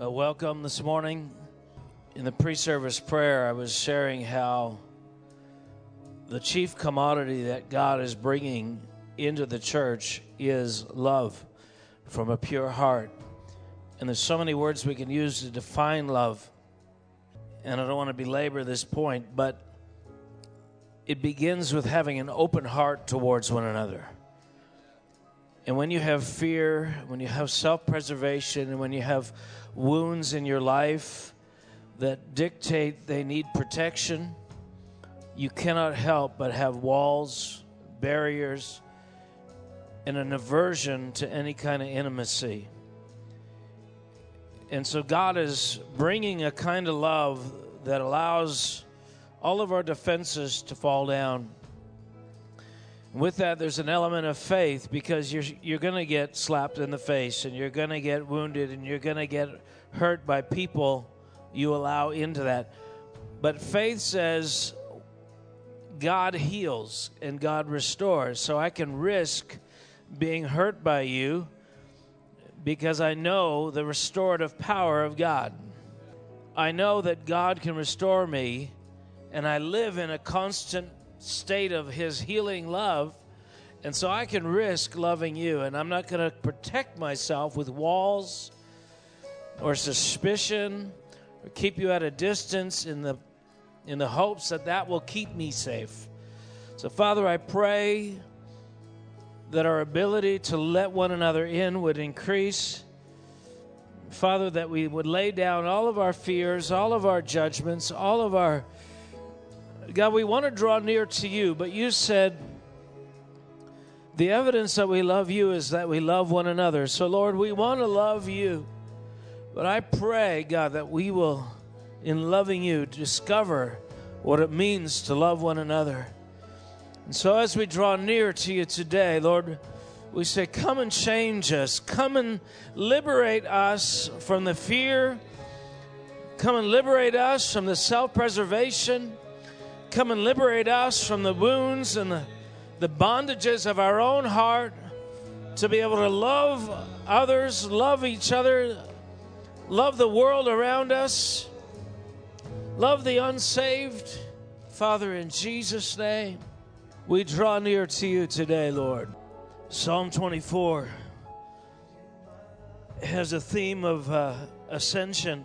Uh, welcome this morning. In the pre service prayer, I was sharing how the chief commodity that God is bringing into the church is love from a pure heart. And there's so many words we can use to define love. And I don't want to belabor this point, but it begins with having an open heart towards one another. And when you have fear, when you have self preservation, and when you have wounds in your life that dictate they need protection, you cannot help but have walls, barriers, and an aversion to any kind of intimacy. And so God is bringing a kind of love that allows all of our defenses to fall down. With that, there's an element of faith because you're, you're going to get slapped in the face and you're going to get wounded and you're going to get hurt by people you allow into that. But faith says God heals and God restores. So I can risk being hurt by you because I know the restorative power of God. I know that God can restore me, and I live in a constant state of His healing love. And so I can risk loving you, and I'm not going to protect myself with walls or suspicion or keep you at a distance in the, in the hopes that that will keep me safe. So, Father, I pray that our ability to let one another in would increase. Father, that we would lay down all of our fears, all of our judgments, all of our. God, we want to draw near to you, but you said the evidence that we love you is that we love one another. So, Lord, we want to love you. But I pray, God, that we will, in loving you, discover what it means to love one another. And so, as we draw near to you today, Lord, we say, Come and change us. Come and liberate us from the fear. Come and liberate us from the self preservation. Come and liberate us from the wounds and the, the bondages of our own heart to be able to love others, love each other, love the world around us, love the unsaved. Father, in Jesus' name. We draw near to you today, Lord. Psalm 24 has a theme of uh, ascension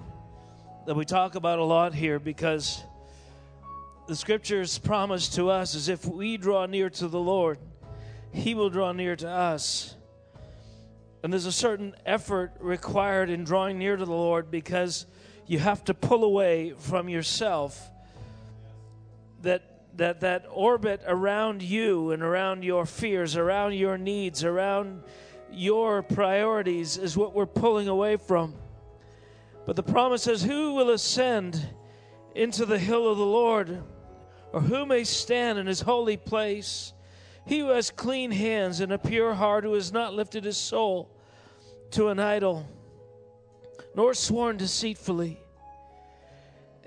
that we talk about a lot here because the scriptures promise to us is if we draw near to the Lord, He will draw near to us. And there's a certain effort required in drawing near to the Lord because you have to pull away from yourself that that that orbit around you and around your fears, around your needs, around your priorities is what we're pulling away from. But the promise says, Who will ascend into the hill of the Lord? Or who may stand in his holy place? He who has clean hands and a pure heart, who has not lifted his soul to an idol, nor sworn deceitfully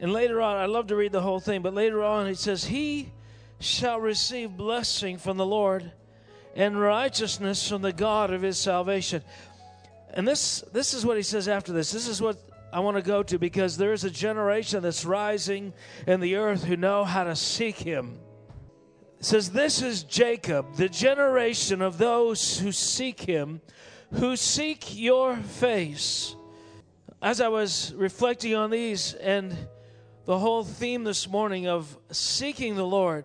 and later on, I love to read the whole thing, but later on it says, He shall receive blessing from the Lord and righteousness from the God of his salvation. And this this is what he says after this. This is what I want to go to because there is a generation that's rising in the earth who know how to seek him. It says, This is Jacob, the generation of those who seek him, who seek your face. As I was reflecting on these and the whole theme this morning of seeking the Lord,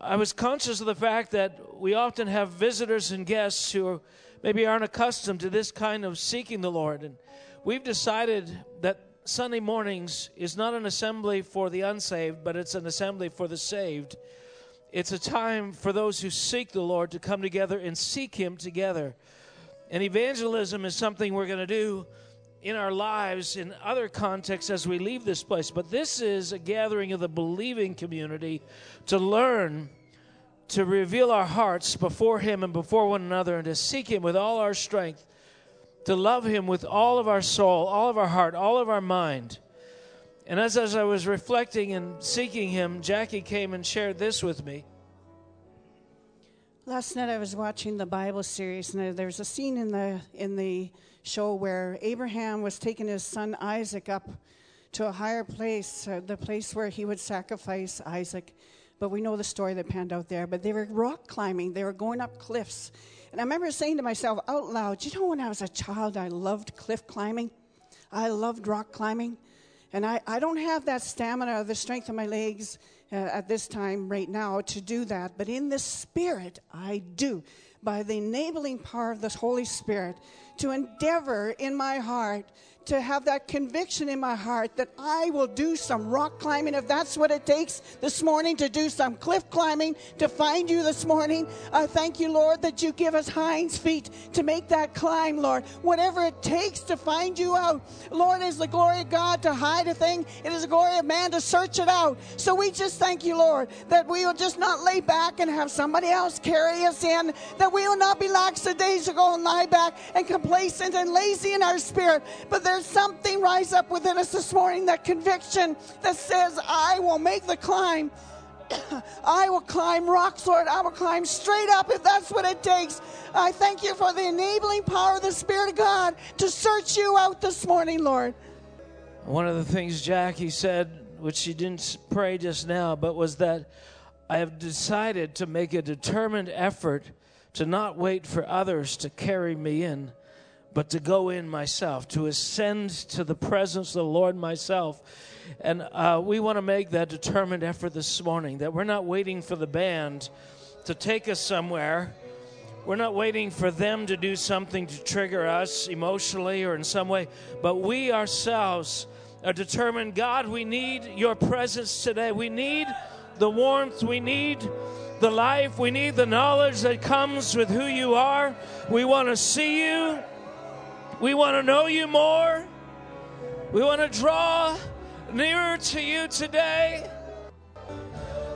I was conscious of the fact that we often have visitors and guests who maybe aren't accustomed to this kind of seeking the Lord. And we've decided that Sunday mornings is not an assembly for the unsaved, but it's an assembly for the saved. It's a time for those who seek the Lord to come together and seek Him together. And evangelism is something we're going to do in our lives in other contexts as we leave this place. But this is a gathering of the believing community to learn to reveal our hearts before Him and before one another and to seek Him with all our strength, to love Him with all of our soul, all of our heart, all of our mind. And as, as I was reflecting and seeking Him, Jackie came and shared this with me. Last night I was watching the Bible series, and there was a scene in the in the show where Abraham was taking his son Isaac up to a higher place, uh, the place where he would sacrifice Isaac. But we know the story that panned out there. But they were rock climbing, they were going up cliffs. And I remember saying to myself out loud, you know, when I was a child, I loved cliff climbing, I loved rock climbing. And I, I don't have that stamina or the strength of my legs uh, at this time right now to do that. But in the spirit, I do. By the enabling power of the Holy Spirit, to endeavor in my heart to have that conviction in my heart that I will do some rock climbing if that's what it takes this morning to do some cliff climbing to find you this morning. I thank you, Lord, that you give us hinds feet to make that climb, Lord. Whatever it takes to find you out. Lord, is the glory of God to hide a thing, it is the glory of man to search it out. So we just thank you, Lord, that we will just not lay back and have somebody else carry us in, that we will not be lax the days lackadaisical and lie back and complacent and lazy in our spirit, but there there's something rise up within us this morning, that conviction that says, I will make the climb. I will climb rocks, Lord. I will climb straight up if that's what it takes. I thank you for the enabling power of the Spirit of God to search you out this morning, Lord. One of the things Jackie said, which she didn't pray just now, but was that I have decided to make a determined effort to not wait for others to carry me in but to go in myself, to ascend to the presence of the Lord myself. And uh, we want to make that determined effort this morning that we're not waiting for the band to take us somewhere. We're not waiting for them to do something to trigger us emotionally or in some way, but we ourselves are determined God, we need your presence today. We need the warmth, we need the life, we need the knowledge that comes with who you are. We want to see you. We want to know you more. We want to draw nearer to you today.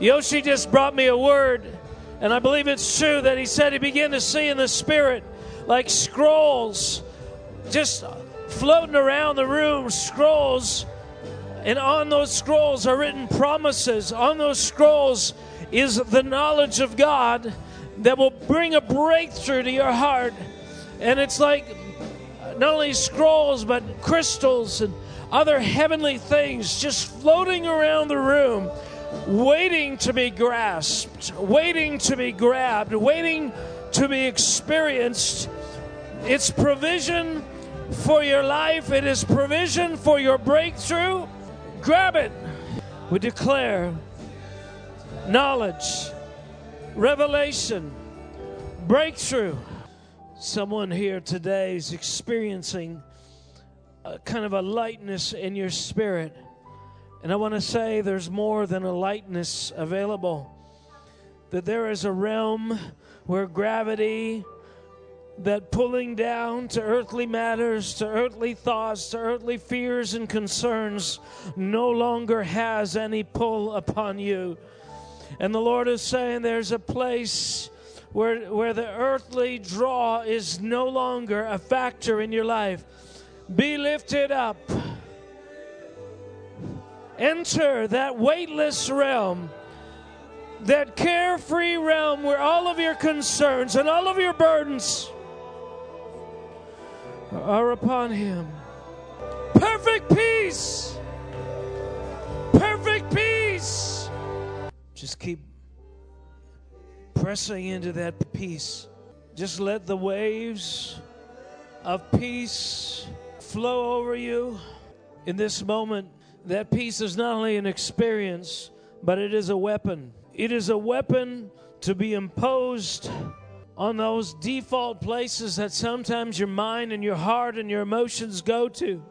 Yoshi just brought me a word, and I believe it's true that he said he began to see in the spirit like scrolls just floating around the room, scrolls. And on those scrolls are written promises. On those scrolls is the knowledge of God that will bring a breakthrough to your heart. And it's like not only scrolls, but crystals and other heavenly things just floating around the room, waiting to be grasped, waiting to be grabbed, waiting to be experienced. It's provision for your life, it is provision for your breakthrough. Grab it. We declare knowledge, revelation, breakthrough Someone here today is experiencing a kind of a lightness in your spirit. And I want to say there's more than a lightness available. That there is a realm where gravity, that pulling down to earthly matters, to earthly thoughts, to earthly fears and concerns, no longer has any pull upon you. And the Lord is saying there's a place where, where the earthly draw is no longer a factor in your life. Be lifted up. Enter that weightless realm, that carefree realm where all of your concerns and all of your burdens are upon Him. Perfect peace. Perfect peace. Just keep pressing into that peace. Just let the waves of peace flow over you. In this moment, that peace is not only an experience, but it is a weapon. It is a weapon to be imposed on those default places that sometimes your mind and your heart and your emotions go to.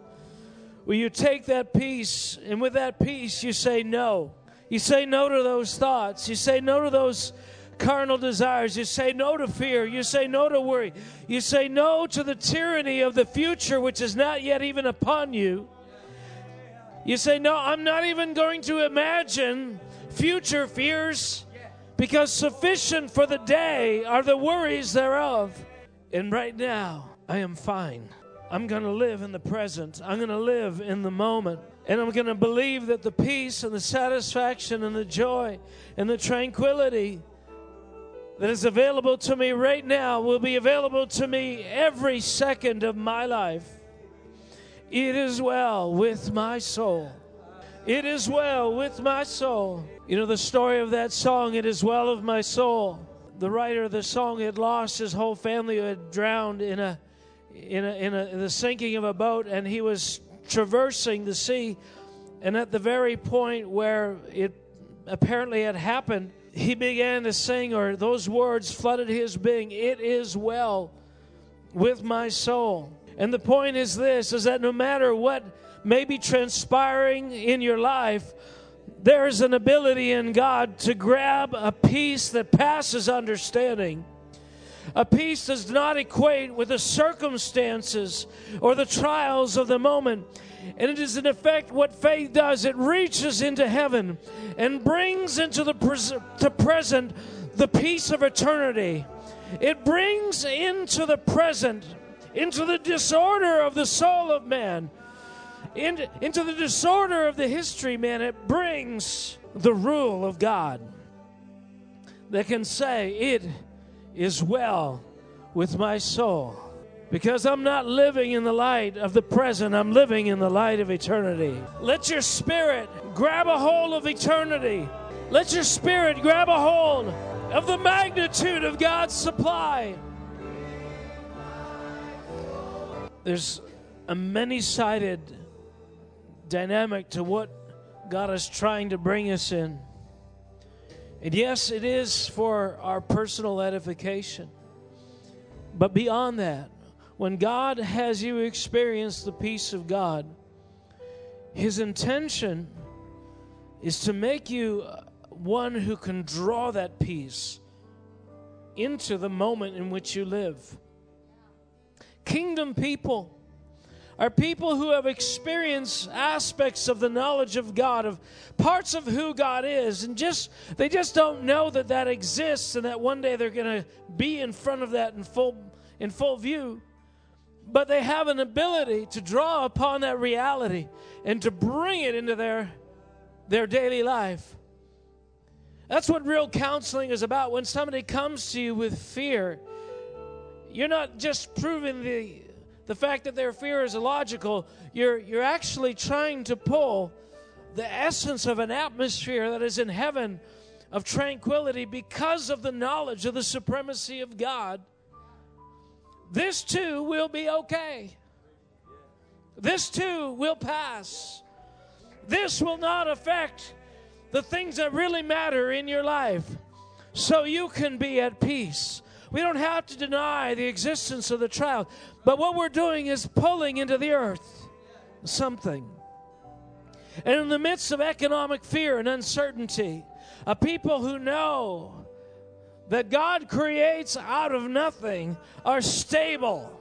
Where you take that peace, and with that peace, you say no. You say no to those thoughts. You say no to those carnal desires. You say no to fear. You say no to worry. You say no to the tyranny of the future, which is not yet even upon you. You say, No, I'm not even going to imagine future fears because sufficient for the day are the worries thereof. And right now, I am fine. I'm going to live in the present. I'm going to live in the moment. And I'm going to believe that the peace and the satisfaction and the joy and the tranquility that is available to me right now will be available to me every second of my life. It is well with my soul. It is well with my soul. You know the story of that song, It is Well with My Soul. The writer of the song had lost his whole family, who had drowned in a in, a, in, a, in the sinking of a boat, and he was traversing the sea. And at the very point where it apparently had happened, he began to sing, or those words flooded his being It is well with my soul. And the point is this is that no matter what may be transpiring in your life, there is an ability in God to grab a peace that passes understanding. A peace does not equate with the circumstances or the trials of the moment. And it is in effect what faith does. It reaches into heaven and brings into the pres- to present the peace of eternity. It brings into the present, into the disorder of the soul of man, into, into the disorder of the history, man, it brings the rule of God that can say, It is well with my soul. Because I'm not living in the light of the present, I'm living in the light of eternity. Let your spirit grab a hold of eternity. Let your spirit grab a hold of the magnitude of God's supply. There's a many sided dynamic to what God is trying to bring us in. And yes, it is for our personal edification. But beyond that, when God has you experience the peace of God, His intention is to make you one who can draw that peace into the moment in which you live. Kingdom people are people who have experienced aspects of the knowledge of God, of parts of who God is, and just they just don't know that that exists, and that one day they're going to be in front of that in full in full view. But they have an ability to draw upon that reality and to bring it into their their daily life. That's what real counseling is about. When somebody comes to you with fear, you're not just proving the the fact that their fear is illogical, you're, you're actually trying to pull the essence of an atmosphere that is in heaven of tranquility because of the knowledge of the supremacy of God. This too will be okay. This too will pass. This will not affect the things that really matter in your life. So you can be at peace. We don't have to deny the existence of the trial. But what we're doing is pulling into the earth something. And in the midst of economic fear and uncertainty, a people who know that God creates out of nothing are stable.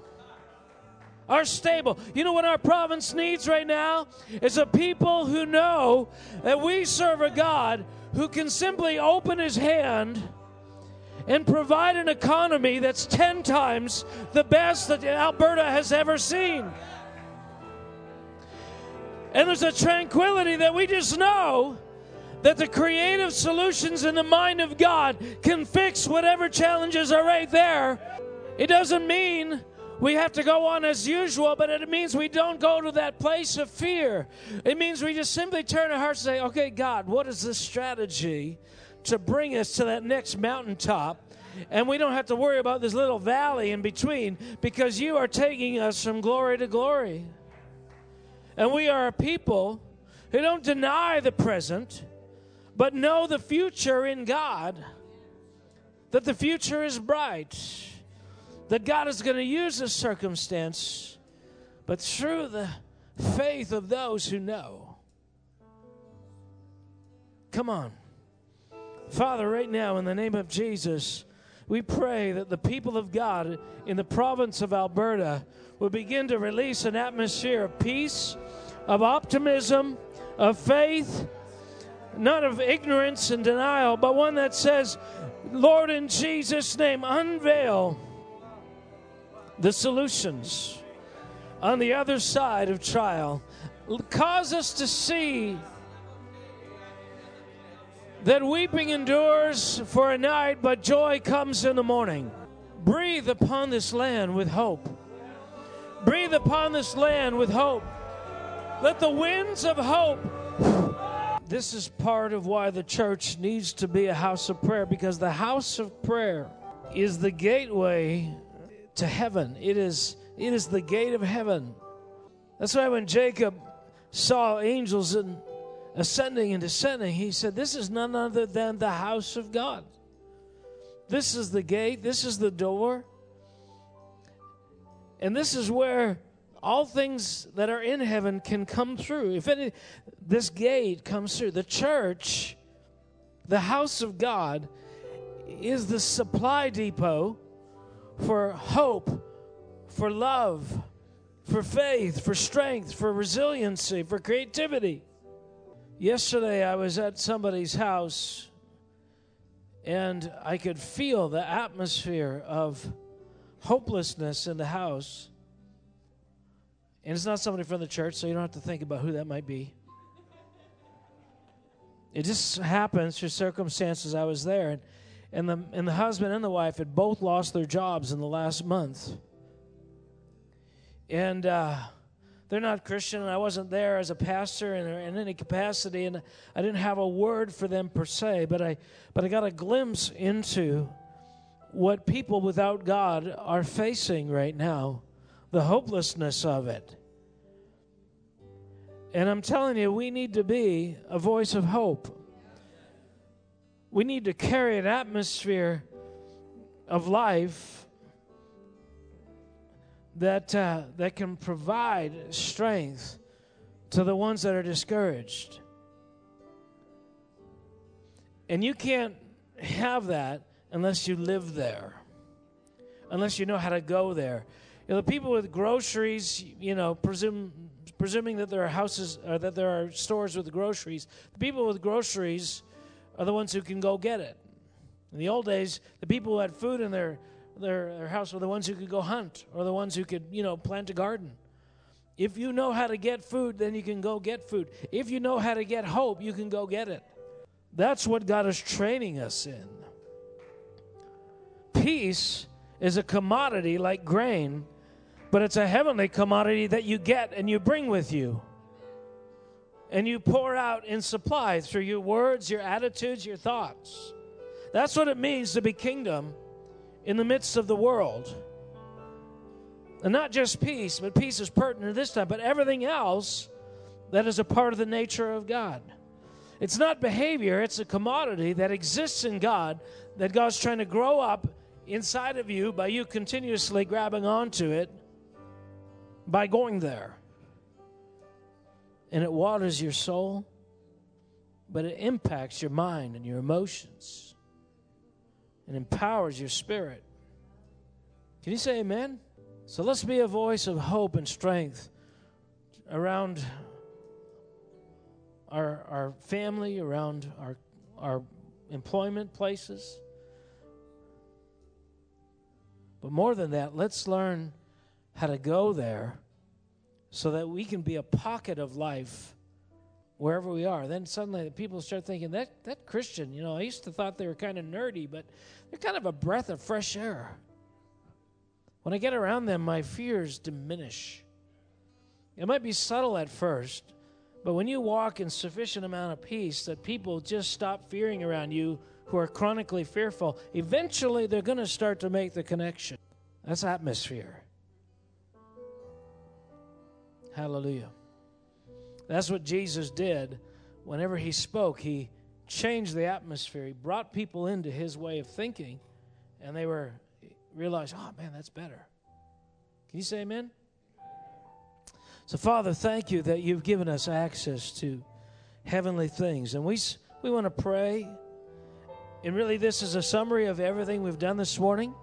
Are stable. You know what our province needs right now? Is a people who know that we serve a God who can simply open his hand and provide an economy that's 10 times the best that Alberta has ever seen. And there's a tranquility that we just know that the creative solutions in the mind of God can fix whatever challenges are right there. It doesn't mean we have to go on as usual, but it means we don't go to that place of fear. It means we just simply turn our hearts and say, okay, God, what is the strategy to bring us to that next mountaintop. And we don't have to worry about this little valley in between because you are taking us from glory to glory. And we are a people who don't deny the present, but know the future in God. That the future is bright. That God is going to use this circumstance, but through the faith of those who know. Come on. Father, right now, in the name of Jesus, we pray that the people of God in the province of Alberta will begin to release an atmosphere of peace, of optimism, of faith, not of ignorance and denial, but one that says, Lord, in Jesus' name, unveil the solutions on the other side of trial. Cause us to see that weeping endures for a night, but joy comes in the morning. Breathe upon this land with hope. Breathe upon this land with hope. Let the winds of hope. This is part of why the church needs to be a house of prayer because the house of prayer is the gateway to heaven. It is it is the gate of heaven. That's why when Jacob saw angels and ascending and descending, he said, This is none other than the house of God. This is the gate, this is the door. And this is where all things that are in heaven can come through. If any, this gate comes through, the church, the house of God, is the supply depot for hope, for love, for faith, for strength, for resiliency, for creativity. Yesterday, I was at somebody's house and I could feel the atmosphere of hopelessness in the house. And it's not somebody from the church, so you don't have to think about who that might be. It just happens through circumstances I was there. And, and, the, and the husband and the wife had both lost their jobs in the last month. And uh, they're not Christian, and I wasn't there as a pastor in, in any capacity, and I didn't have a word for them per se, but I, but I got a glimpse into what people without God are facing right now, the hopelessness of it. And I'm telling you, we need to be a voice of hope. We need to carry an atmosphere of life that, uh, that can provide strength to the ones that are discouraged. And you can't have that unless you live there, unless you know how to go there. You know, the people with groceries, you know, presume, presuming that there are houses or that there are stores with groceries, the people with groceries are the ones who can go get it. In the old days, the people who had food in their their, their house were the ones who could go hunt or the ones who could, you know, plant a garden. If you know how to get food, then you can go get food. If you know how to get hope, you can go get it. That's what God is training us in. Peace is a commodity like grain, but it's a heavenly commodity that you get and you bring with you. And you pour out in supply through your words, your attitudes, your thoughts. That's what it means to be kingdom in the midst of the world. And not just peace, but peace is pertinent this time, but everything else that is a part of the nature of God. It's not behavior, it's a commodity that exists in God that God's trying to grow up inside of you by you continuously grabbing onto it by going there. And it waters your soul, but it impacts your mind and your emotions and empowers your spirit. Can you say amen? So let's be a voice of hope and strength around our, our family, around our, our employment places. But more than that, let's learn how to go there so that we can be a pocket of life wherever we are. Then suddenly people start thinking that that Christian, you know, I used to thought they were kind of nerdy, but they're kind of a breath of fresh air. When I get around them, my fears diminish. It might be subtle at first, but when you walk in sufficient amount of peace that people just stop fearing around you who are chronically fearful, eventually they're going to start to make the connection. That's atmosphere. Hallelujah. That's what Jesus did. Whenever he spoke, he changed the atmosphere. He brought people into his way of thinking, and they were realized, oh man, that's better. Can you say amen? So, Father, thank you that you've given us access to heavenly things. And we, we want to pray. And really, this is a summary of everything we've done this morning.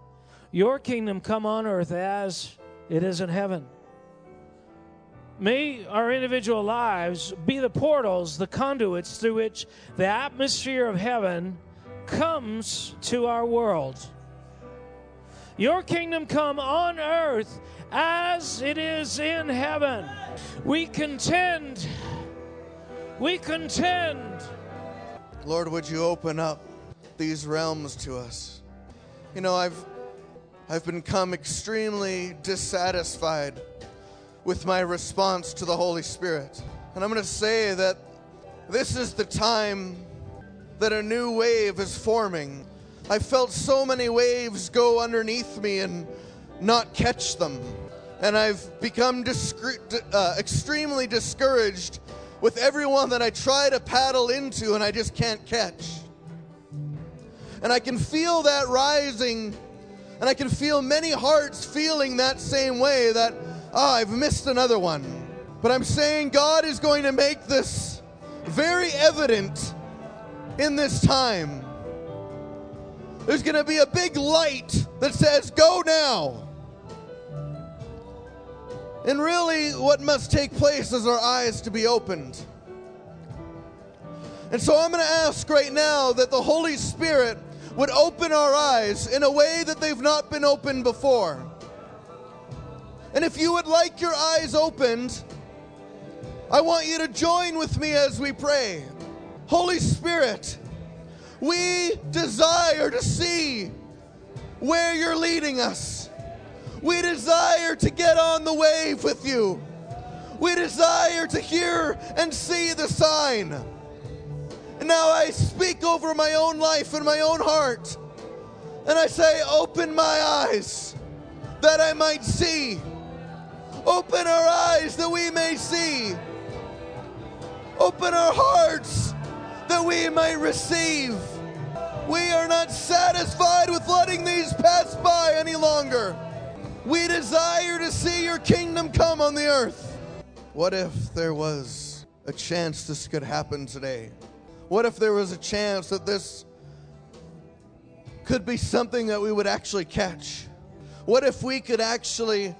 Your kingdom come on earth as it is in heaven. May our individual lives be the portals, the conduits through which the atmosphere of heaven comes to our world. Your kingdom come on earth as it is in heaven. We contend, we contend Lord, would you open up these realms to us? You know, I've I've become extremely dissatisfied with my response to the Holy Spirit. And I'm going to say that this is the time that a new wave is forming. I felt so many waves go underneath me and not catch them. And I've become discre- uh, extremely discouraged with everyone that I try to paddle into and I just can't catch. And I can feel that rising, and I can feel many hearts feeling that same way that, oh, I've missed another one. But I'm saying God is going to make this very evident in this time. There's going to be a big light that says, Go now. And really, what must take place is our eyes to be opened. And so I'm going to ask right now that the Holy Spirit would open our eyes in a way that they've not been opened before. And if you would like your eyes opened, I want you to join with me as we pray. Holy Spirit, we desire to see where you're leading us. We desire to get on the wave with you. We desire to hear and see the sign. Now I speak over my own life and my own heart. And I say, Open my eyes that I might see. Open our eyes that we may see. Open our hearts that we may receive. We are not satisfied with letting these pass by any longer. We desire to see your kingdom come on the earth. What if there was a chance this could happen today? What if there was a chance that this could be something that we would actually catch? What if we could actually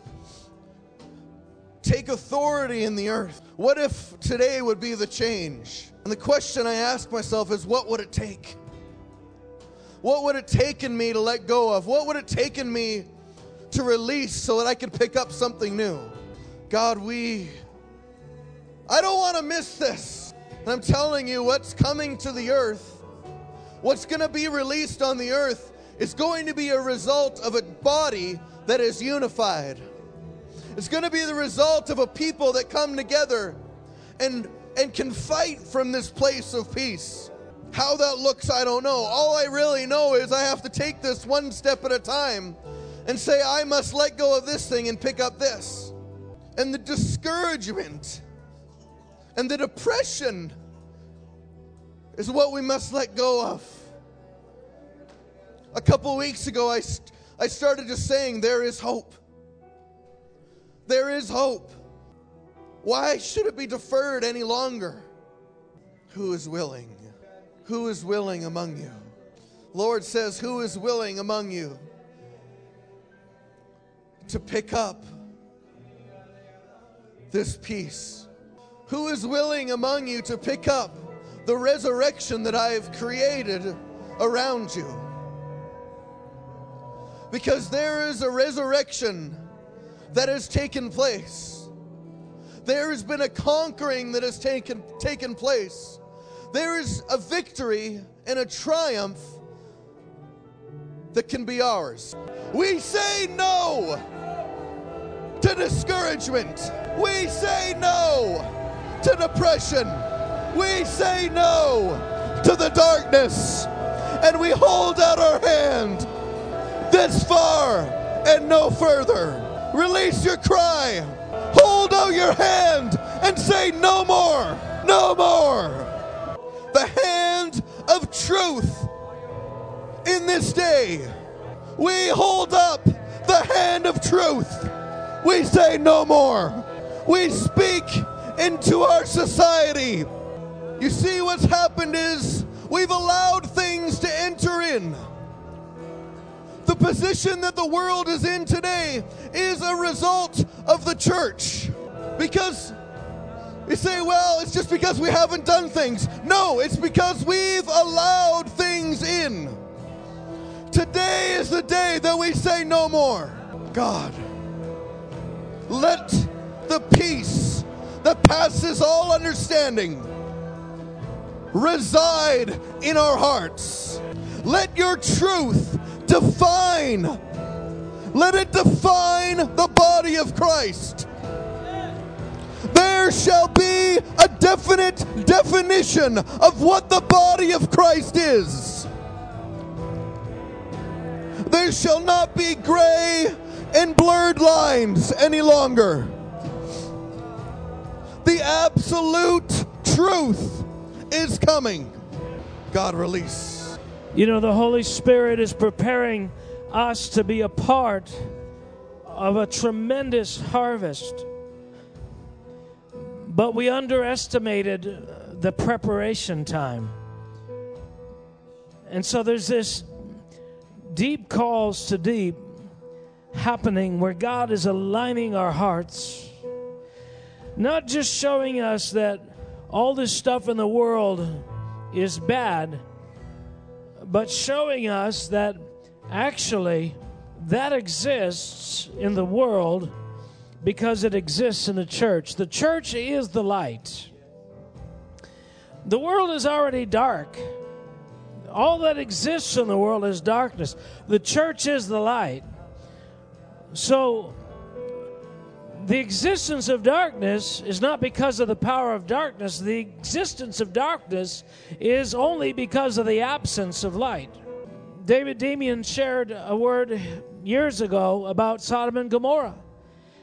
take authority in the earth? What if today would be the change? And the question I ask myself is what would it take? What would it taken me to let go of? What would it taken me to release so that I could pick up something new. God, we, I don't want to miss this. And I'm telling you, what's coming to the earth, what's going to be released on the earth, is going to be a result of a body that is unified. It's going to be the result of a people that come together and, and can fight from this place of peace. How that looks, I don't know. All I really know is I have to take this one step at a time and say, I must let go of this thing and pick up this. And the discouragement and the depression is what we must let go of. A couple weeks ago, I, st- I started just saying, There is hope. There is hope. Why should it be deferred any longer? Who is willing? Who is willing among you? Lord says, Who is willing among you? to pick up this peace? Who is willing among you to pick up the resurrection that I have created around you? Because there is a resurrection that has taken place. There has been a conquering that has taken, taken place. There is a victory and a triumph that can be ours. We say no to discouragement. We say no to depression. We say no to the darkness. And we hold out our hand this far and no further. Release your cry. Hold out your hand and say, No more, no more. The hand of truth in this day. We hold up the hand of truth. We say no more. We speak into our society. You see, what's happened is we've allowed things to enter in. The position that the world is in today is a result of the church. Because you say, well, it's just because we haven't done things. No, it's because we've allowed things in. Today is the day that we say no more. God. Let the peace that passes all understanding reside in our hearts. Let your truth define, let it define the body of Christ. There shall be a definite definition of what the body of Christ is. There shall not be gray and blurred lines any longer. The absolute truth is coming. God release. You know, the Holy Spirit is preparing us to be a part of a tremendous harvest. But we underestimated uh, the preparation time. And so there's this deep calls to deep happening where God is aligning our hearts, not just showing us that all this stuff in the world is bad, but showing us that actually that exists in the world because it exists in the church. The church is the light. The world is already dark. All that exists in the world is darkness. The church is the light. So, the existence of darkness is not because of the power of darkness. The existence of darkness is only because of the absence of light. David Demian shared a word years ago about Sodom and Gomorrah.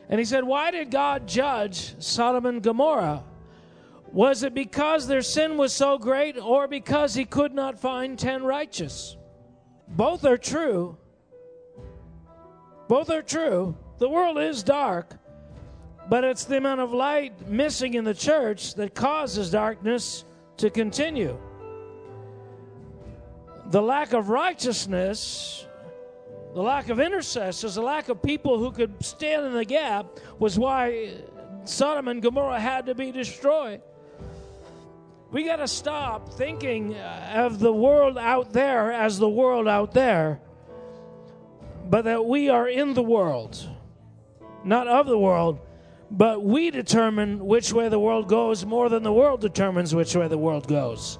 And he said, Why did God judge Sodom and Gomorrah? Was it because their sin was so great or because he could not find ten righteous? Both are true. Both are true. The world is dark, but it's the amount of light missing in the church that causes darkness to continue. The lack of righteousness, the lack of intercessors, the lack of people who could stand in the gap was why Sodom and Gomorrah had to be destroyed. We got to stop thinking of the world out there as the world out there, but that we are in the world, not of the world, but we determine which way the world goes more than the world determines which way the world goes.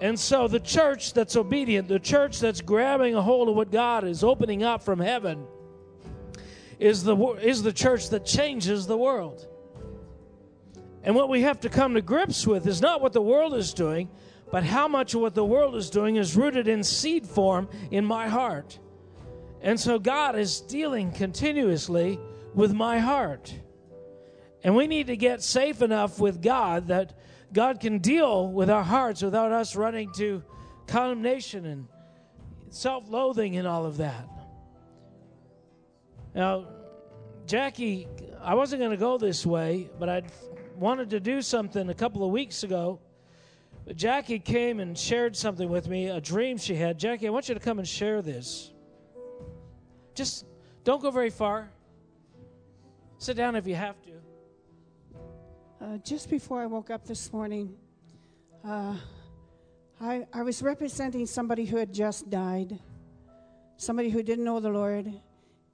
And so the church that's obedient, the church that's grabbing a hold of what God is opening up from heaven, is the, is the church that changes the world. And what we have to come to grips with is not what the world is doing, but how much of what the world is doing is rooted in seed form in my heart. And so God is dealing continuously with my heart. And we need to get safe enough with God that God can deal with our hearts without us running to condemnation and self loathing and all of that. Now, Jackie, I wasn't going to go this way, but I wanted to do something a couple of weeks ago. Jackie came and shared something with me, a dream she had. Jackie, I want you to come and share this. Just don't go very far. Sit down if you have to. Uh, just before I woke up this morning, uh, I, I was representing somebody who had just died, somebody who didn't know the Lord,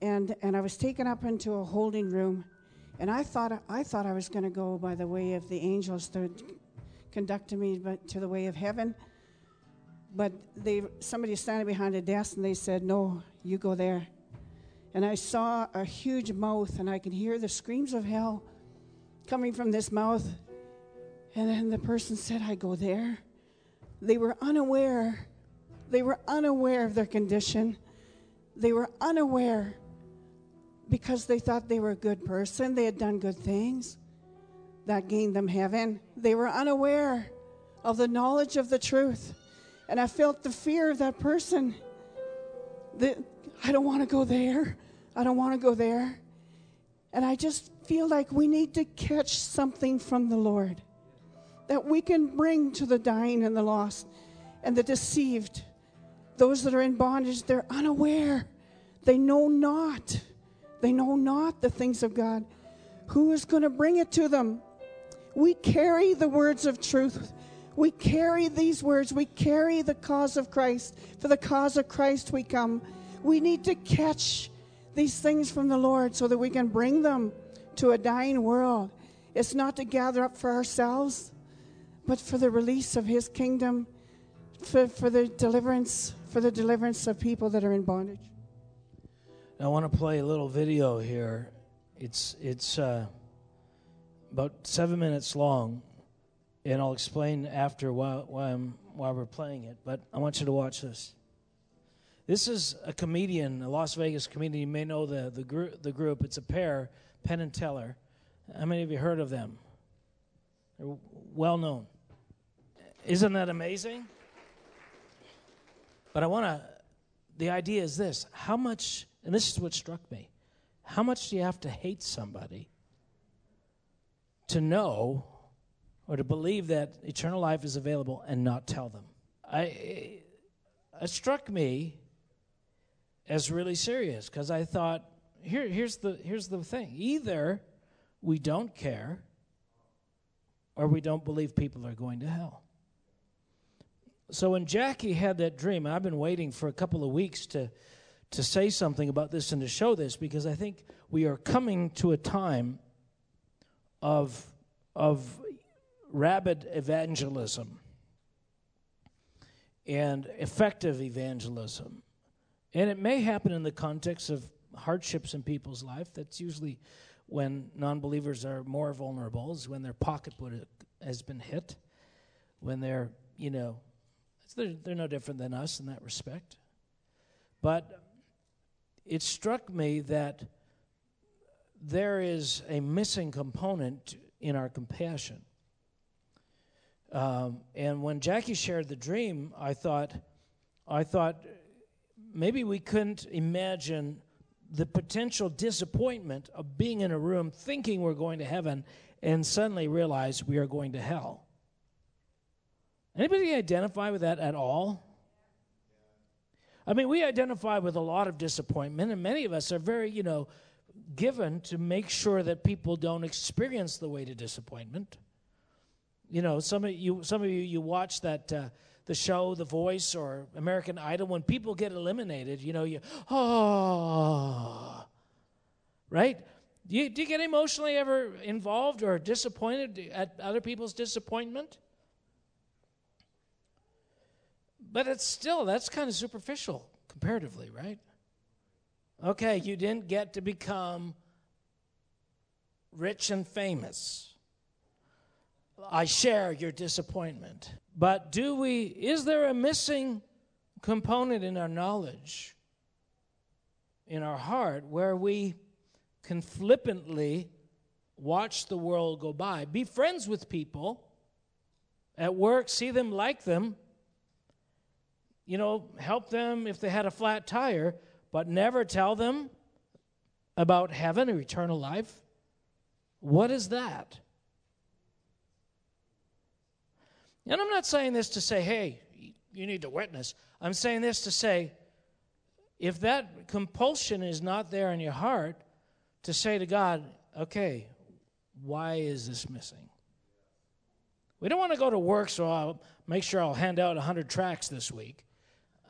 and, and I was taken up into a holding room, and I thought I thought I was going to go by the way of the angels that conducted me to the way of heaven. But they somebody standing behind a desk, and they said, "No, you go there." And I saw a huge mouth, and I could hear the screams of hell coming from this mouth. And then the person said, I go there. They were unaware. They were unaware of their condition. They were unaware because they thought they were a good person. They had done good things that gained them heaven. They were unaware of the knowledge of the truth. And I felt the fear of that person. That I don't want to go there. I don't want to go there. And I just feel like we need to catch something from the Lord that we can bring to the dying and the lost and the deceived. Those that are in bondage, they're unaware. They know not. They know not the things of God. Who is going to bring it to them? We carry the words of truth. We carry these words. We carry the cause of Christ. For the cause of Christ we come. We need to catch these things from the Lord so that we can bring them to a dying world. It's not to gather up for ourselves, but for the release of His kingdom, for, for the deliverance, for the deliverance of people that are in bondage. I want to play a little video here. It's it's uh, about seven minutes long, and I'll explain after why why, why we're playing it. But I want you to watch this. This is a comedian, a Las Vegas comedian. You may know the the, gr- the group. It's a pair, Penn and Teller. How many of you heard of them? They're well known. Isn't that amazing? But I want to. The idea is this: how much and this is what struck me. How much do you have to hate somebody to know or to believe that eternal life is available and not tell them? I, it struck me as really serious because I thought, here, here's, the, here's the thing either we don't care or we don't believe people are going to hell. So when Jackie had that dream, I've been waiting for a couple of weeks to to say something about this and to show this because I think we are coming to a time of, of rabid evangelism and effective evangelism. And it may happen in the context of hardships in people's life. That's usually when non believers are more vulnerable, is when their pocketbook has been hit, when they're, you know, they're, they're no different than us in that respect. But it struck me that there is a missing component in our compassion. Um, and when Jackie shared the dream, I thought, I thought maybe we couldn't imagine the potential disappointment of being in a room thinking we're going to heaven and suddenly realize we are going to hell. Anybody identify with that at all? I mean, we identify with a lot of disappointment, and many of us are very, you know, given to make sure that people don't experience the weight of disappointment. You know, some of you, some of you, you watch that uh, the show, The Voice, or American Idol. When people get eliminated, you know, you oh, right? Do you, do you get emotionally ever involved or disappointed at other people's disappointment? But it's still, that's kind of superficial comparatively, right? Okay, you didn't get to become rich and famous. I share your disappointment. But do we, is there a missing component in our knowledge, in our heart, where we can flippantly watch the world go by, be friends with people at work, see them, like them, you know, help them if they had a flat tire, but never tell them about heaven or eternal life? What is that? And I'm not saying this to say, hey, you need to witness. I'm saying this to say, if that compulsion is not there in your heart, to say to God, okay, why is this missing? We don't want to go to work, so I'll make sure I'll hand out 100 tracts this week.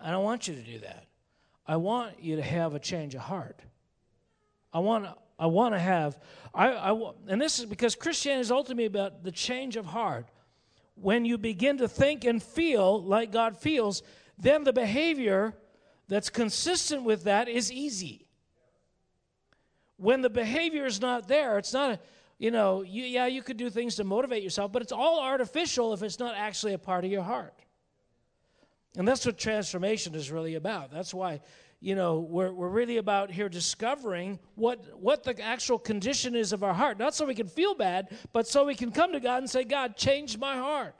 I don't want you to do that. I want you to have a change of heart. I want I want to have I, I and this is because Christianity is ultimately about the change of heart. When you begin to think and feel like God feels, then the behavior that's consistent with that is easy. When the behavior is not there, it's not a, you know, you, yeah, you could do things to motivate yourself, but it's all artificial if it's not actually a part of your heart. And that's what transformation is really about. That's why, you know, we're, we're really about here discovering what, what the actual condition is of our heart. Not so we can feel bad, but so we can come to God and say, God, change my heart.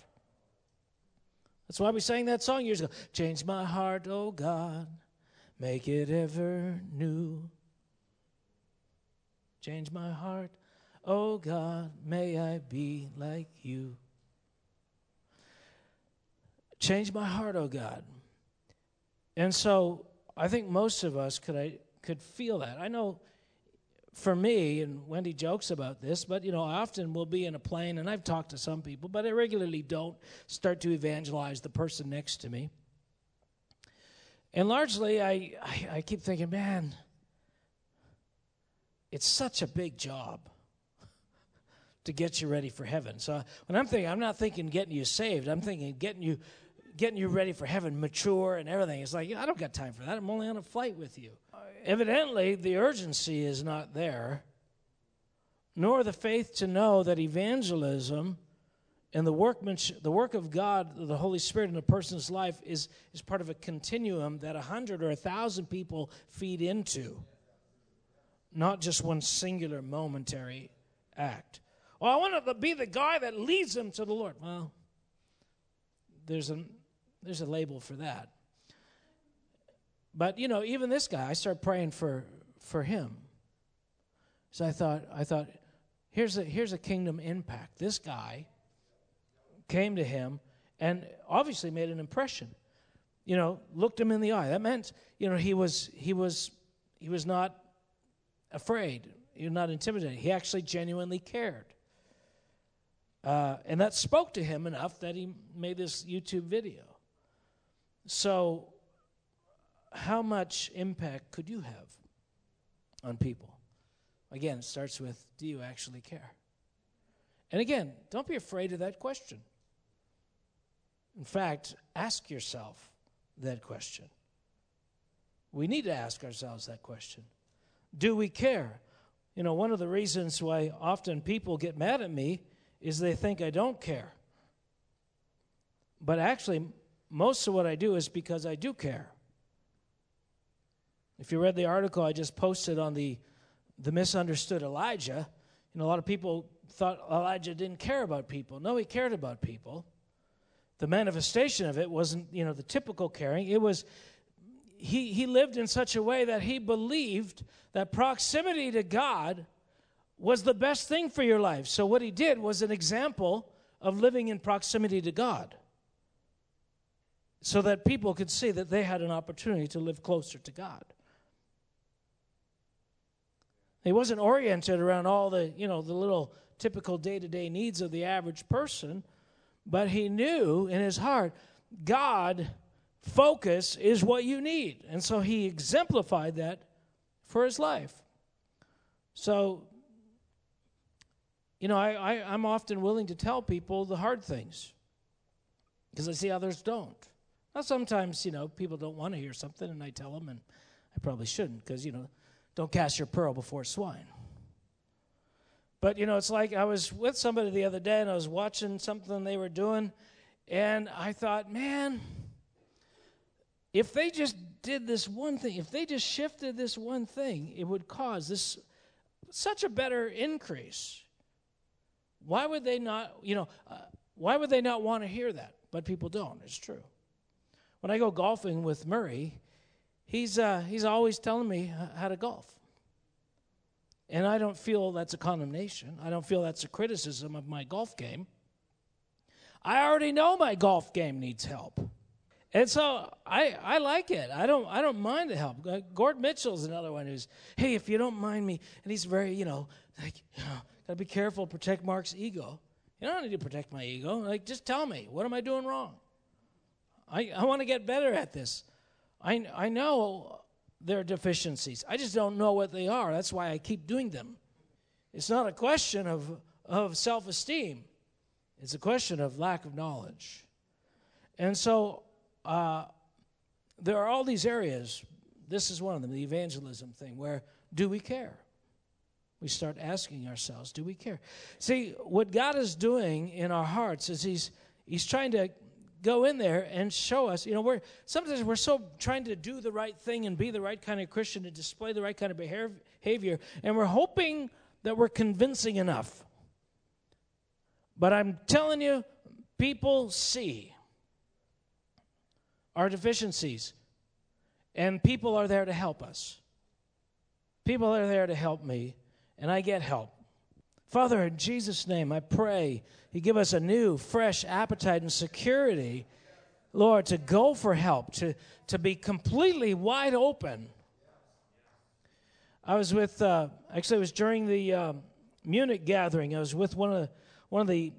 That's why we sang that song years ago. Change my heart, oh God, make it ever new. Change my heart, oh God, may I be like you. Change my heart, oh God. And so I think most of us could I could feel that. I know for me, and Wendy jokes about this, but you know, I often will be in a plane, and I've talked to some people, but I regularly don't start to evangelize the person next to me. And largely, I, I, I keep thinking, man, it's such a big job to get you ready for heaven. So when I'm thinking, I'm not thinking getting you saved. I'm thinking getting you getting you ready for heaven, mature and everything. It's like, I don't got time for that. I'm only on a flight with you. Evidently, the urgency is not there, nor the faith to know that evangelism and the workmanship, the work of God, the Holy Spirit in a person's life is, is part of a continuum that a hundred or a thousand people feed into, not just one singular momentary act. Well, I want to be the guy that leads them to the Lord. Well, there's a there's a label for that. But you know, even this guy, I started praying for for him. So I thought, I thought, here's a here's a kingdom impact. This guy came to him and obviously made an impression. You know, looked him in the eye. That meant, you know, he was he was he was not afraid. He was not intimidated. He actually genuinely cared. Uh, and that spoke to him enough that he made this YouTube video. So, how much impact could you have on people? Again, it starts with do you actually care? And again, don't be afraid of that question. In fact, ask yourself that question. We need to ask ourselves that question. Do we care? You know, one of the reasons why often people get mad at me is they think I don't care. But actually, most of what I do is because I do care. If you read the article I just posted on the, the misunderstood Elijah, you know, a lot of people thought Elijah didn't care about people. No, he cared about people. The manifestation of it wasn't, you know, the typical caring. It was he, he lived in such a way that he believed that proximity to God was the best thing for your life. So, what he did was an example of living in proximity to God so that people could see that they had an opportunity to live closer to God. He wasn't oriented around all the, you know, the little typical day-to-day needs of the average person, but he knew in his heart God focus is what you need. And so he exemplified that for his life. So you know, I, I, I'm often willing to tell people the hard things because I see others don't. Now, sometimes, you know, people don't want to hear something, and I tell them, and I probably shouldn't because, you know, don't cast your pearl before swine. But, you know, it's like I was with somebody the other day and I was watching something they were doing, and I thought, man, if they just did this one thing, if they just shifted this one thing, it would cause this such a better increase. Why would they not, you know, uh, why would they not want to hear that? But people don't. It's true. When I go golfing with Murray, he's, uh, he's always telling me how to golf. And I don't feel that's a condemnation. I don't feel that's a criticism of my golf game. I already know my golf game needs help. And so I, I like it. I don't I don't mind the help. Gord Mitchell's another one who's, hey, if you don't mind me, and he's very, you know, like, you know, Got to be careful, protect Mark's ego. You don't need to protect my ego. Like, just tell me, what am I doing wrong? I, I want to get better at this. I, I know there are deficiencies. I just don't know what they are. That's why I keep doing them. It's not a question of, of self esteem, it's a question of lack of knowledge. And so uh, there are all these areas. This is one of them, the evangelism thing, where do we care? we start asking ourselves, do we care? See, what God is doing in our hearts is He's He's trying to go in there and show us, you know, we're sometimes we're so trying to do the right thing and be the right kind of Christian to display the right kind of behavior, and we're hoping that we're convincing enough. But I'm telling you, people see our deficiencies, and people are there to help us. People are there to help me and I get help. Father, in Jesus' name, I pray you give us a new, fresh appetite and security, Lord, to go for help, to, to be completely wide open. I was with, uh, actually, it was during the uh, Munich gathering. I was with one of the, one of the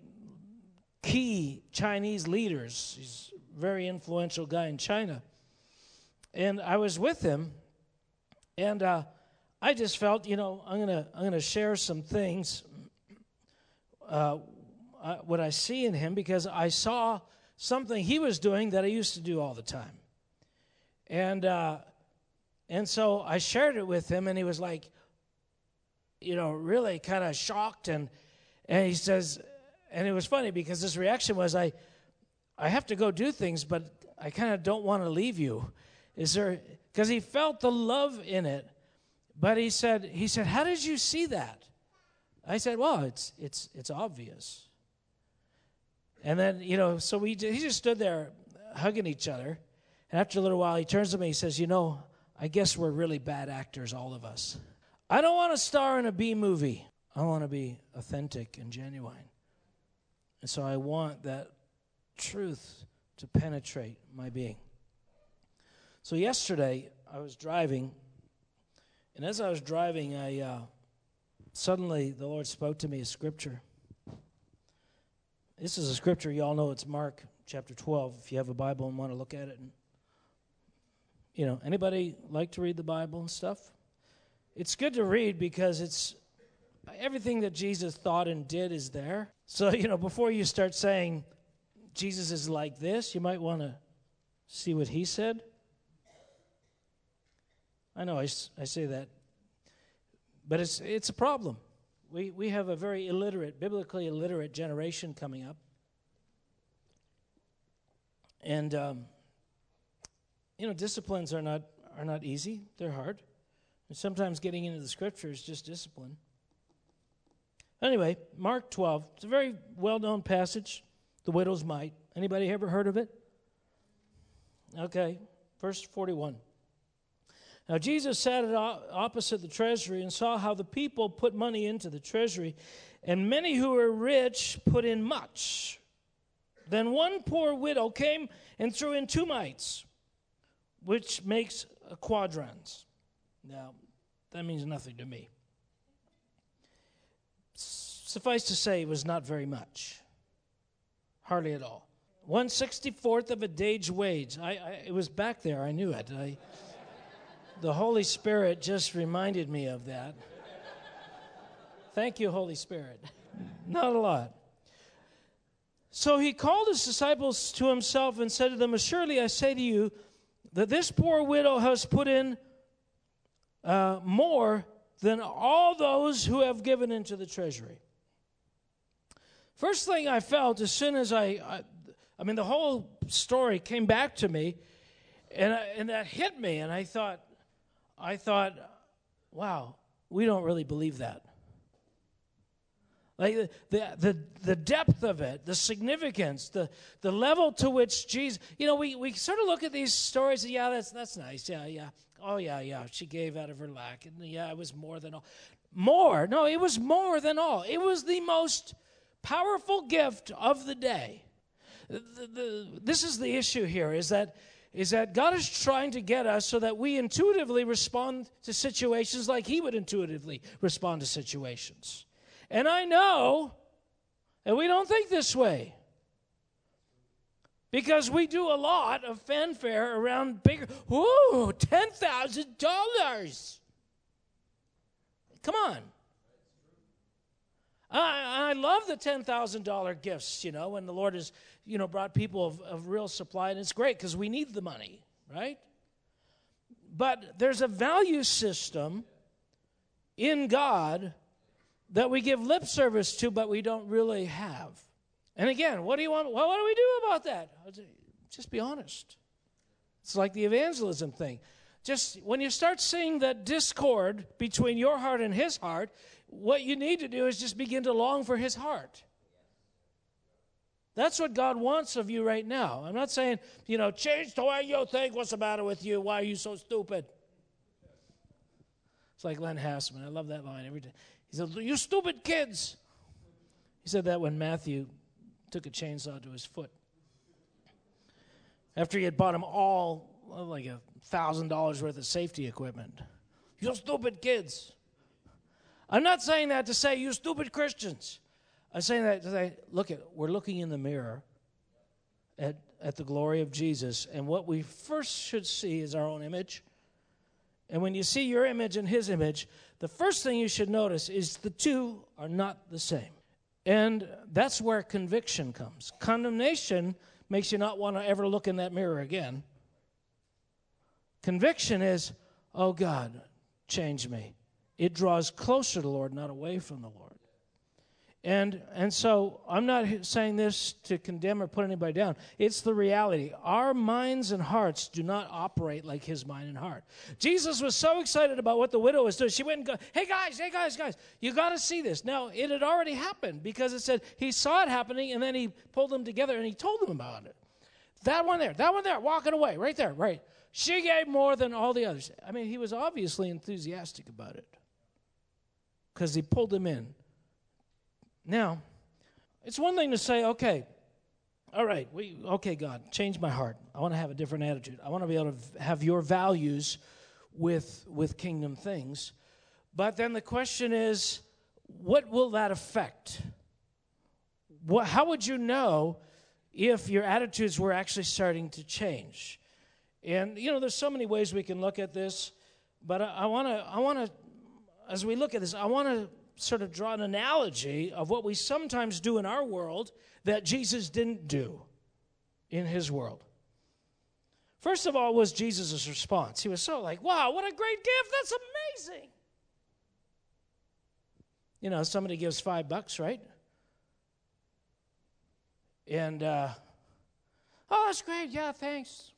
key Chinese leaders. He's a very influential guy in China. And I was with him, and uh, I just felt, you know, I'm gonna I'm gonna share some things uh, uh, what I see in him because I saw something he was doing that I used to do all the time. And, uh, and so I shared it with him, and he was like, you know, really kind of shocked. And, and he says, and it was funny because his reaction was, I, I have to go do things, but I kind of don't want to leave you. Is there, because he felt the love in it. But he said, he said, how did you see that? I said, well, it's, it's, it's obvious. And then, you know, so we, he just stood there hugging each other. And after a little while, he turns to me. He says, You know, I guess we're really bad actors, all of us. I don't want to star in a B movie. I want to be authentic and genuine. And so I want that truth to penetrate my being. So yesterday, I was driving, and as I was driving, I uh, suddenly the Lord spoke to me a scripture. This is a scripture you all know. It's Mark chapter 12. If you have a Bible and want to look at it, and you know, anybody like to read the Bible and stuff? It's good to read because it's everything that Jesus thought and did is there. So, you know, before you start saying Jesus is like this, you might want to see what he said. I know I, I say that, but it's, it's a problem. We, we have a very illiterate, biblically illiterate generation coming up. And, um, you know, disciplines are not, are not easy, they're hard. And sometimes getting into the scripture is just discipline. Anyway, Mark 12, it's a very well known passage, the widow's mite. Anybody ever heard of it? Okay, verse 41. Now, Jesus sat opposite the treasury and saw how the people put money into the treasury, and many who were rich put in much. Then one poor widow came and threw in two mites, which makes a quadrans. Now, that means nothing to me. Suffice to say, it was not very much, hardly at all. One sixty fourth of a day's wage. I, I, it was back there. I knew it. I, the Holy Spirit just reminded me of that. Thank you, Holy Spirit. Not a lot. So he called his disciples to himself and said to them, Assuredly, I say to you that this poor widow has put in uh, more than all those who have given into the treasury. First thing I felt as soon as I, I, I mean, the whole story came back to me, and, I, and that hit me, and I thought, I thought, wow, we don't really believe that. Like the, the, the, the, depth of it, the significance, the, the level to which Jesus, you know, we, we sort of look at these stories and, yeah, that's, that's nice. Yeah, yeah. Oh, yeah, yeah. She gave out of her lack. And yeah, it was more than all. More. No, it was more than all. It was the most powerful gift of the day. The, the, this is the issue here is that is that God is trying to get us so that we intuitively respond to situations like He would intuitively respond to situations. And I know that we don't think this way because we do a lot of fanfare around bigger, ooh, $10,000. Come on. I, I love the $10,000 gifts, you know, when the Lord has, you know, brought people of, of real supply, and it's great because we need the money, right? But there's a value system in God that we give lip service to, but we don't really have. And again, what do you want? Well, what do we do about that? Just be honest. It's like the evangelism thing. Just when you start seeing that discord between your heart and his heart, what you need to do is just begin to long for his heart. That's what God wants of you right now. I'm not saying, you know, change the way you think. What's the matter with you? Why are you so stupid? It's like Len Hassman. I love that line every day. He said, You stupid kids. He said that when Matthew took a chainsaw to his foot. After he had bought him all like a thousand dollars worth of safety equipment. You stupid kids. I'm not saying that to say you stupid Christians. I'm saying that to say, look at we're looking in the mirror at, at the glory of Jesus, and what we first should see is our own image. And when you see your image and his image, the first thing you should notice is the two are not the same. And that's where conviction comes. Condemnation makes you not want to ever look in that mirror again. Conviction is, oh God, change me. It draws closer to the Lord, not away from the Lord. And, and so I'm not saying this to condemn or put anybody down. It's the reality. Our minds and hearts do not operate like his mind and heart. Jesus was so excited about what the widow was doing. She went and go, hey guys, hey guys, guys, you got to see this. Now, it had already happened because it said he saw it happening and then he pulled them together and he told them about it. That one there, that one there, walking away, right there, right. She gave more than all the others. I mean, he was obviously enthusiastic about it because he pulled them in now, it's one thing to say, okay, all right, we, okay, God, change my heart. I want to have a different attitude. I want to be able to have your values with, with kingdom things. But then the question is, what will that affect? What, how would you know if your attitudes were actually starting to change? And, you know, there's so many ways we can look at this, but I, I want to, I want to, as we look at this, I want to sort of draw an analogy of what we sometimes do in our world that Jesus didn't do in his world. First of all, was Jesus' response. He was so like, wow, what a great gift. That's amazing. You know, somebody gives five bucks, right? And, uh, oh, that's great. Yeah, thanks.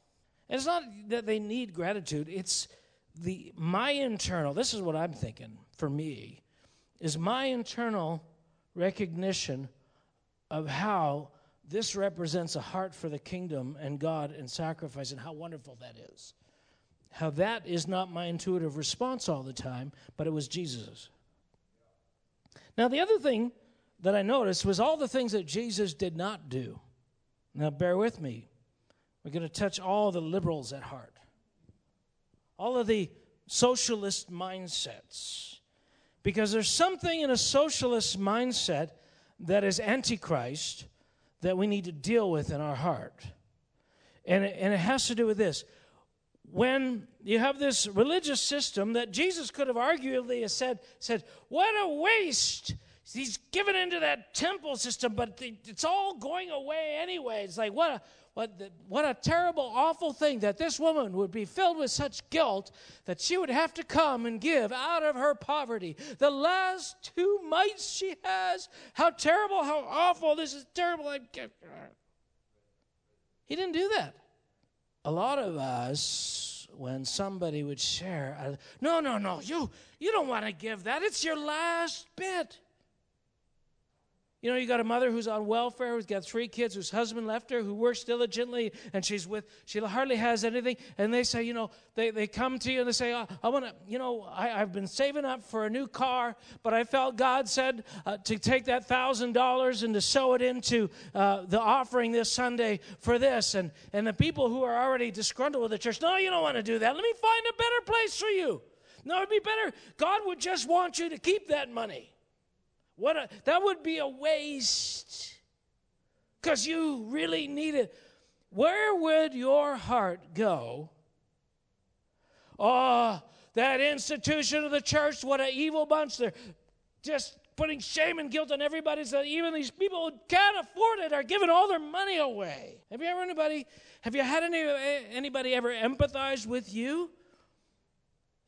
And it's not that they need gratitude, it's the my internal, this is what I'm thinking for me is my internal recognition of how this represents a heart for the kingdom and God and sacrifice and how wonderful that is. How that is not my intuitive response all the time, but it was Jesus's. Now, the other thing that I noticed was all the things that Jesus did not do. Now, bear with me. We're going to touch all the liberals at heart, all of the socialist mindsets because there's something in a socialist mindset that is antichrist that we need to deal with in our heart. And it, and it has to do with this. When you have this religious system that Jesus could have arguably said, said, What a waste! He's given into that temple system, but it's all going away anyway. It's like, what a, what, the, what a terrible, awful thing that this woman would be filled with such guilt that she would have to come and give out of her poverty the last two mites she has. How terrible, how awful, this is terrible. He didn't do that. A lot of us, when somebody would share, uh, no, no, no, you, you don't want to give that. It's your last bit. You know, you got a mother who's on welfare, who's got three kids, whose husband left her, who works diligently, and she's with, she hardly has anything. And they say, you know, they, they come to you and they say, oh, I want to, you know, I, I've been saving up for a new car, but I felt God said uh, to take that $1,000 and to sow it into uh, the offering this Sunday for this. And, and the people who are already disgruntled with the church, no, you don't want to do that. Let me find a better place for you. No, it'd be better. God would just want you to keep that money. What a, that would be a waste because you really need it. Where would your heart go? Oh, that institution of the church, what an evil bunch. They're just putting shame and guilt on everybody so even these people who can't afford it are giving all their money away. Have you ever anybody have you had any anybody ever empathize with you?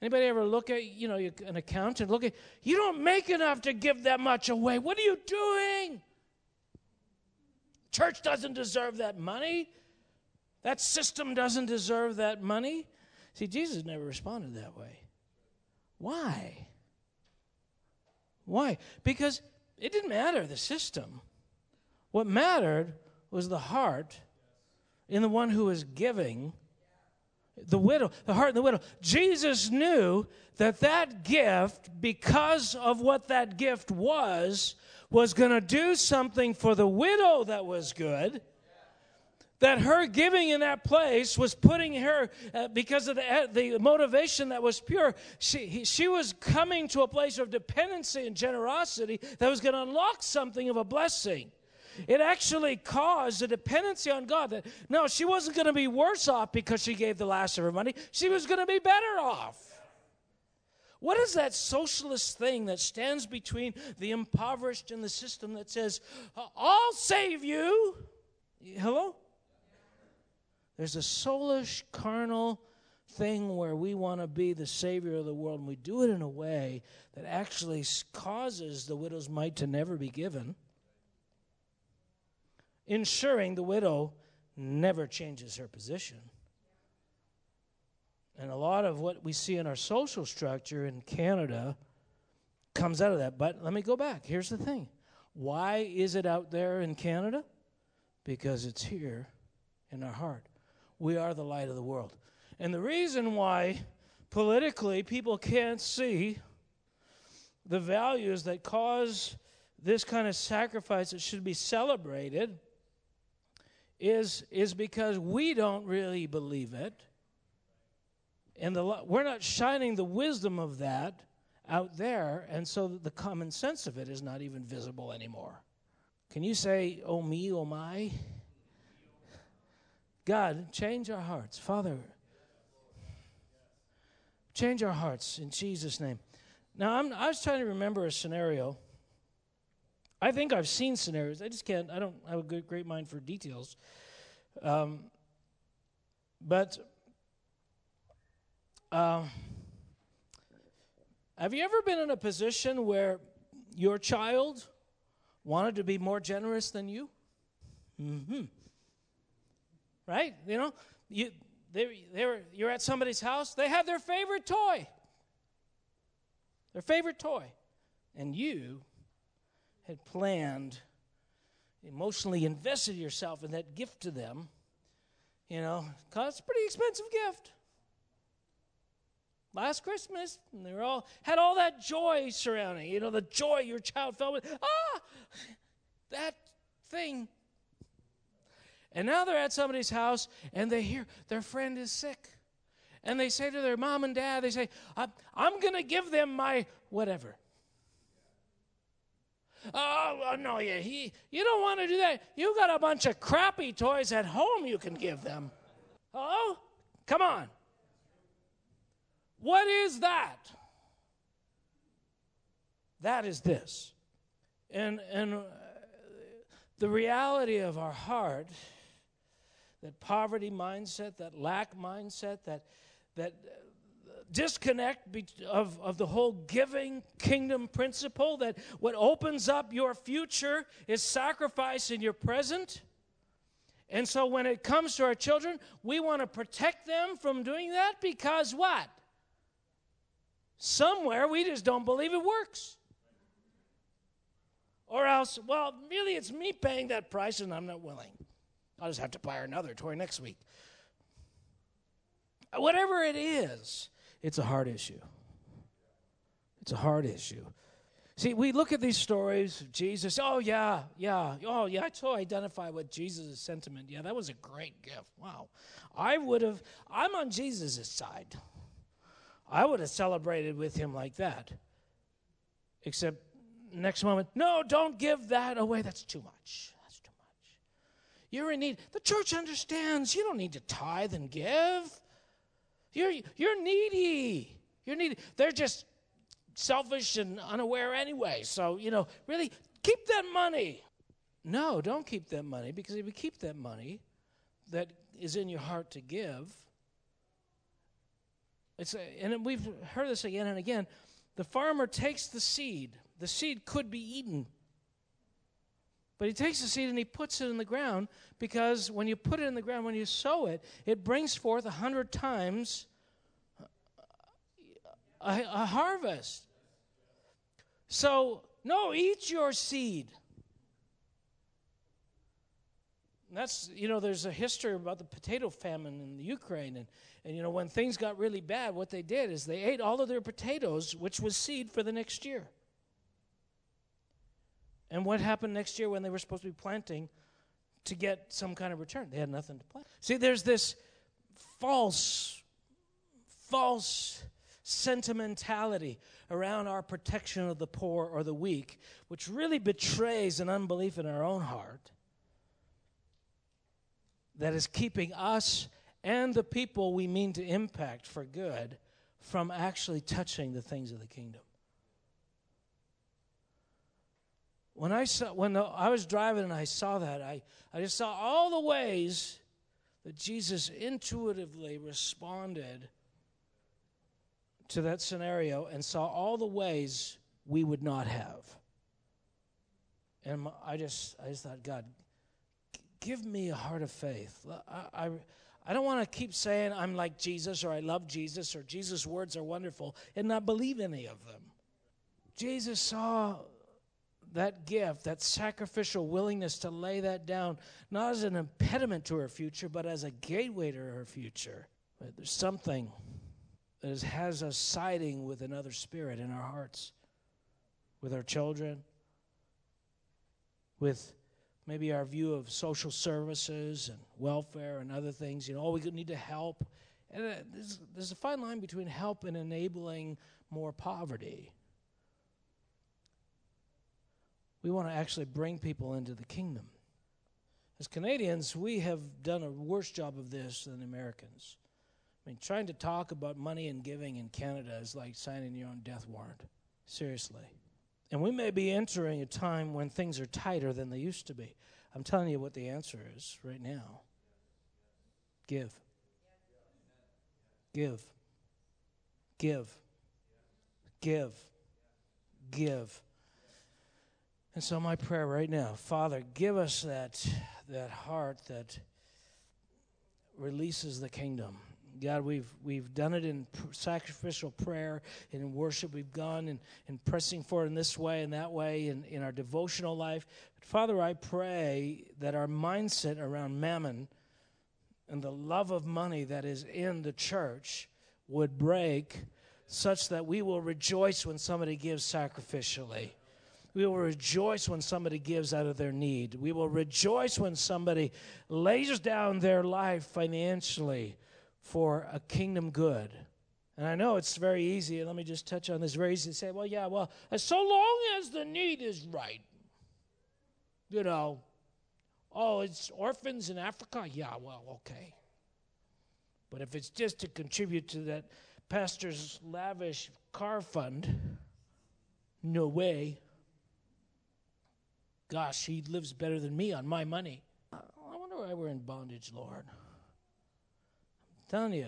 Anybody ever look at, you know, an accountant, look at, you don't make enough to give that much away. What are you doing? Church doesn't deserve that money. That system doesn't deserve that money. See, Jesus never responded that way. Why? Why? Because it didn't matter the system. What mattered was the heart in the one who was giving the widow, the heart of the widow. Jesus knew that that gift, because of what that gift was, was going to do something for the widow that was good. That her giving in that place was putting her, uh, because of the, the motivation that was pure, she, he, she was coming to a place of dependency and generosity that was going to unlock something of a blessing. It actually caused a dependency on God that no, she wasn't going to be worse off because she gave the last of her money. She was going to be better off. What is that socialist thing that stands between the impoverished and the system that says, I'll save you? Hello? There's a soulish, carnal thing where we want to be the savior of the world, and we do it in a way that actually causes the widow's mite to never be given, ensuring the widow never changes her position. And a lot of what we see in our social structure in Canada comes out of that. But let me go back. Here's the thing why is it out there in Canada? Because it's here in our heart. We are the light of the world. And the reason why politically people can't see the values that cause this kind of sacrifice that should be celebrated is, is because we don't really believe it. And the, we're not shining the wisdom of that out there, and so the common sense of it is not even visible anymore. Can you say, oh me, oh my? God, change our hearts. Father, change our hearts in Jesus' name. Now, I'm, I was trying to remember a scenario. I think I've seen scenarios. I just can't, I don't have a good, great mind for details. Um, but uh, have you ever been in a position where your child wanted to be more generous than you? Mm-hmm. Right? You know, you, they, they were, you're at somebody's house, they have their favorite toy. Their favorite toy. And you had planned, emotionally invested yourself in that gift to them, you know, because it's a pretty expensive gift. Last Christmas, and they were all had all that joy surrounding, you know, the joy your child felt with. Ah, that thing and now they're at somebody's house and they hear their friend is sick. And they say to their mom and dad, they say, I'm, I'm going to give them my whatever. Oh, no, yeah, he, you don't want to do that. You got a bunch of crappy toys at home you can give them. Oh, come on. What is that? That is this. And, and uh, the reality of our heart that poverty mindset, that lack mindset, that, that disconnect of, of the whole giving kingdom principle that what opens up your future is sacrifice in your present. And so when it comes to our children, we want to protect them from doing that because what? Somewhere we just don't believe it works. Or else, well, really, it's me paying that price and I'm not willing. I'll just have to buy another toy next week. Whatever it is, it's a hard issue. It's a hard issue. See, we look at these stories of Jesus. Oh, yeah, yeah. Oh, yeah, I totally identify with Jesus' sentiment. Yeah, that was a great gift. Wow. I would have, I'm on Jesus' side. I would have celebrated with him like that. Except next moment, no, don't give that away. That's too much. That's too much. You're in need. The church understands you don't need to tithe and give. You're, you're needy. You're needy. They're just selfish and unaware anyway. So, you know, really, keep that money. No, don't keep that money because if you keep that money that is in your heart to give, it's a, and we've heard this again and again. The farmer takes the seed. The seed could be eaten but he takes the seed and he puts it in the ground because when you put it in the ground, when you sow it, it brings forth a hundred times a, a harvest. So, no, eat your seed. That's, you know, there's a history about the potato famine in the Ukraine. And, and, you know, when things got really bad, what they did is they ate all of their potatoes, which was seed for the next year. And what happened next year when they were supposed to be planting to get some kind of return? They had nothing to plant. See, there's this false, false sentimentality around our protection of the poor or the weak, which really betrays an unbelief in our own heart that is keeping us and the people we mean to impact for good from actually touching the things of the kingdom. When I saw when the, I was driving and I saw that, I, I just saw all the ways that Jesus intuitively responded to that scenario and saw all the ways we would not have. And I just I just thought, God, give me a heart of faith. I, I, I don't want to keep saying I'm like Jesus or I love Jesus or Jesus' words are wonderful and not believe any of them. Jesus saw that gift, that sacrificial willingness to lay that down, not as an impediment to her future, but as a gateway to her future. But there's something that has us siding with another spirit in our hearts, with our children, with maybe our view of social services and welfare and other things. You know, oh, we need to help. And uh, there's, there's a fine line between help and enabling more poverty. We want to actually bring people into the kingdom. As Canadians, we have done a worse job of this than Americans. I mean, trying to talk about money and giving in Canada is like signing your own death warrant. Seriously. And we may be entering a time when things are tighter than they used to be. I'm telling you what the answer is right now give. Give. Give. Give. Give. And so my prayer right now, Father, give us that that heart that releases the kingdom. God, we've we've done it in sacrificial prayer and in worship. We've gone and, and pressing for it in this way and that way in, in our devotional life. But Father, I pray that our mindset around mammon and the love of money that is in the church would break such that we will rejoice when somebody gives sacrificially. We will rejoice when somebody gives out of their need. We will rejoice when somebody lays down their life financially for a kingdom good. And I know it's very easy, let me just touch on this very easy to say, well, yeah, well, so long as the need is right. You know, oh, it's orphans in Africa? Yeah, well, okay. But if it's just to contribute to that pastor's lavish car fund, no way gosh, he lives better than me on my money. I wonder why we're in bondage, Lord. I'm telling you,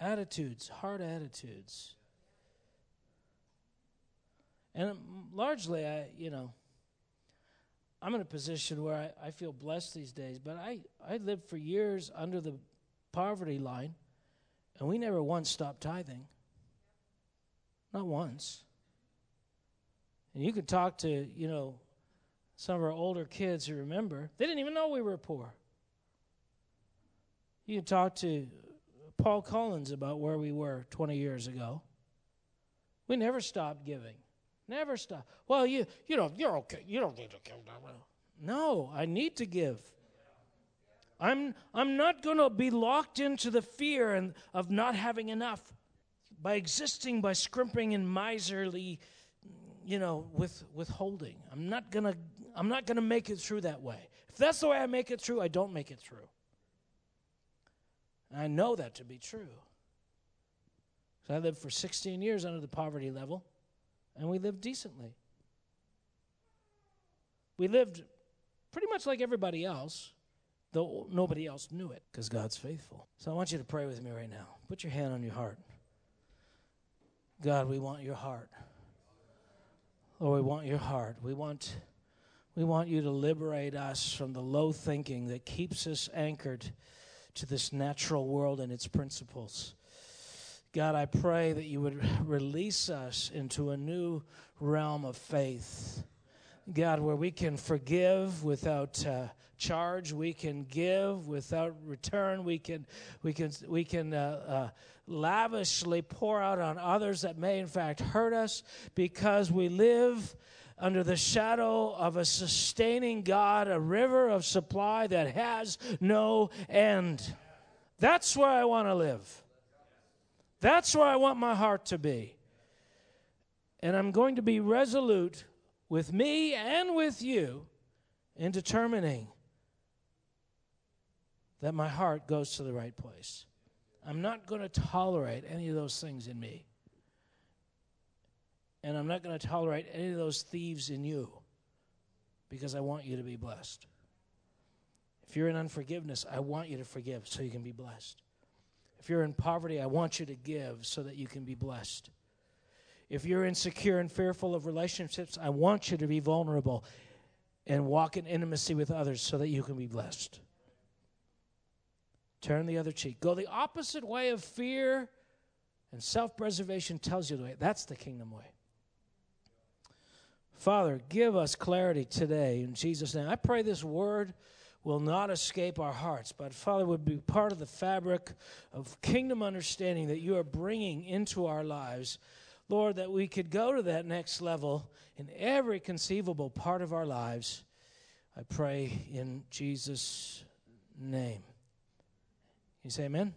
attitudes, hard attitudes. And largely, I, you know, I'm in a position where I, I feel blessed these days, but I, I lived for years under the poverty line, and we never once stopped tithing. Not once. And you could talk to, you know, some of our older kids who remember, they didn't even know we were poor. You talk to Paul Collins about where we were 20 years ago. We never stopped giving. Never stop. Well, you you know you're okay. You don't need to give. No, I need to give. I'm I'm not going to be locked into the fear and of not having enough by existing by scrimping and miserly, you know, with withholding. I'm not going to I'm not going to make it through that way. If that's the way I make it through, I don't make it through. And I know that to be true. So I lived for 16 years under the poverty level, and we lived decently. We lived pretty much like everybody else, though nobody else knew it because God's faithful. So I want you to pray with me right now. Put your hand on your heart. God, we want your heart. Lord, we want your heart. We want we want you to liberate us from the low thinking that keeps us anchored to this natural world and its principles. God, I pray that you would release us into a new realm of faith. God, where we can forgive without uh, charge, we can give without return, we can, we can, we can uh, uh, lavishly pour out on others that may in fact hurt us because we live under the shadow of a sustaining God, a river of supply that has no end. That's where I want to live. That's where I want my heart to be. And I'm going to be resolute with me and with you in determining that my heart goes to the right place. I'm not going to tolerate any of those things in me. And I'm not going to tolerate any of those thieves in you because I want you to be blessed. If you're in unforgiveness, I want you to forgive so you can be blessed. If you're in poverty, I want you to give so that you can be blessed. If you're insecure and fearful of relationships, I want you to be vulnerable and walk in intimacy with others so that you can be blessed. Turn the other cheek. Go the opposite way of fear and self preservation tells you the way. That's the kingdom way. Father, give us clarity today in Jesus' name. I pray this word will not escape our hearts, but Father, would be part of the fabric of kingdom understanding that you are bringing into our lives. Lord, that we could go to that next level in every conceivable part of our lives. I pray in Jesus' name. You say amen?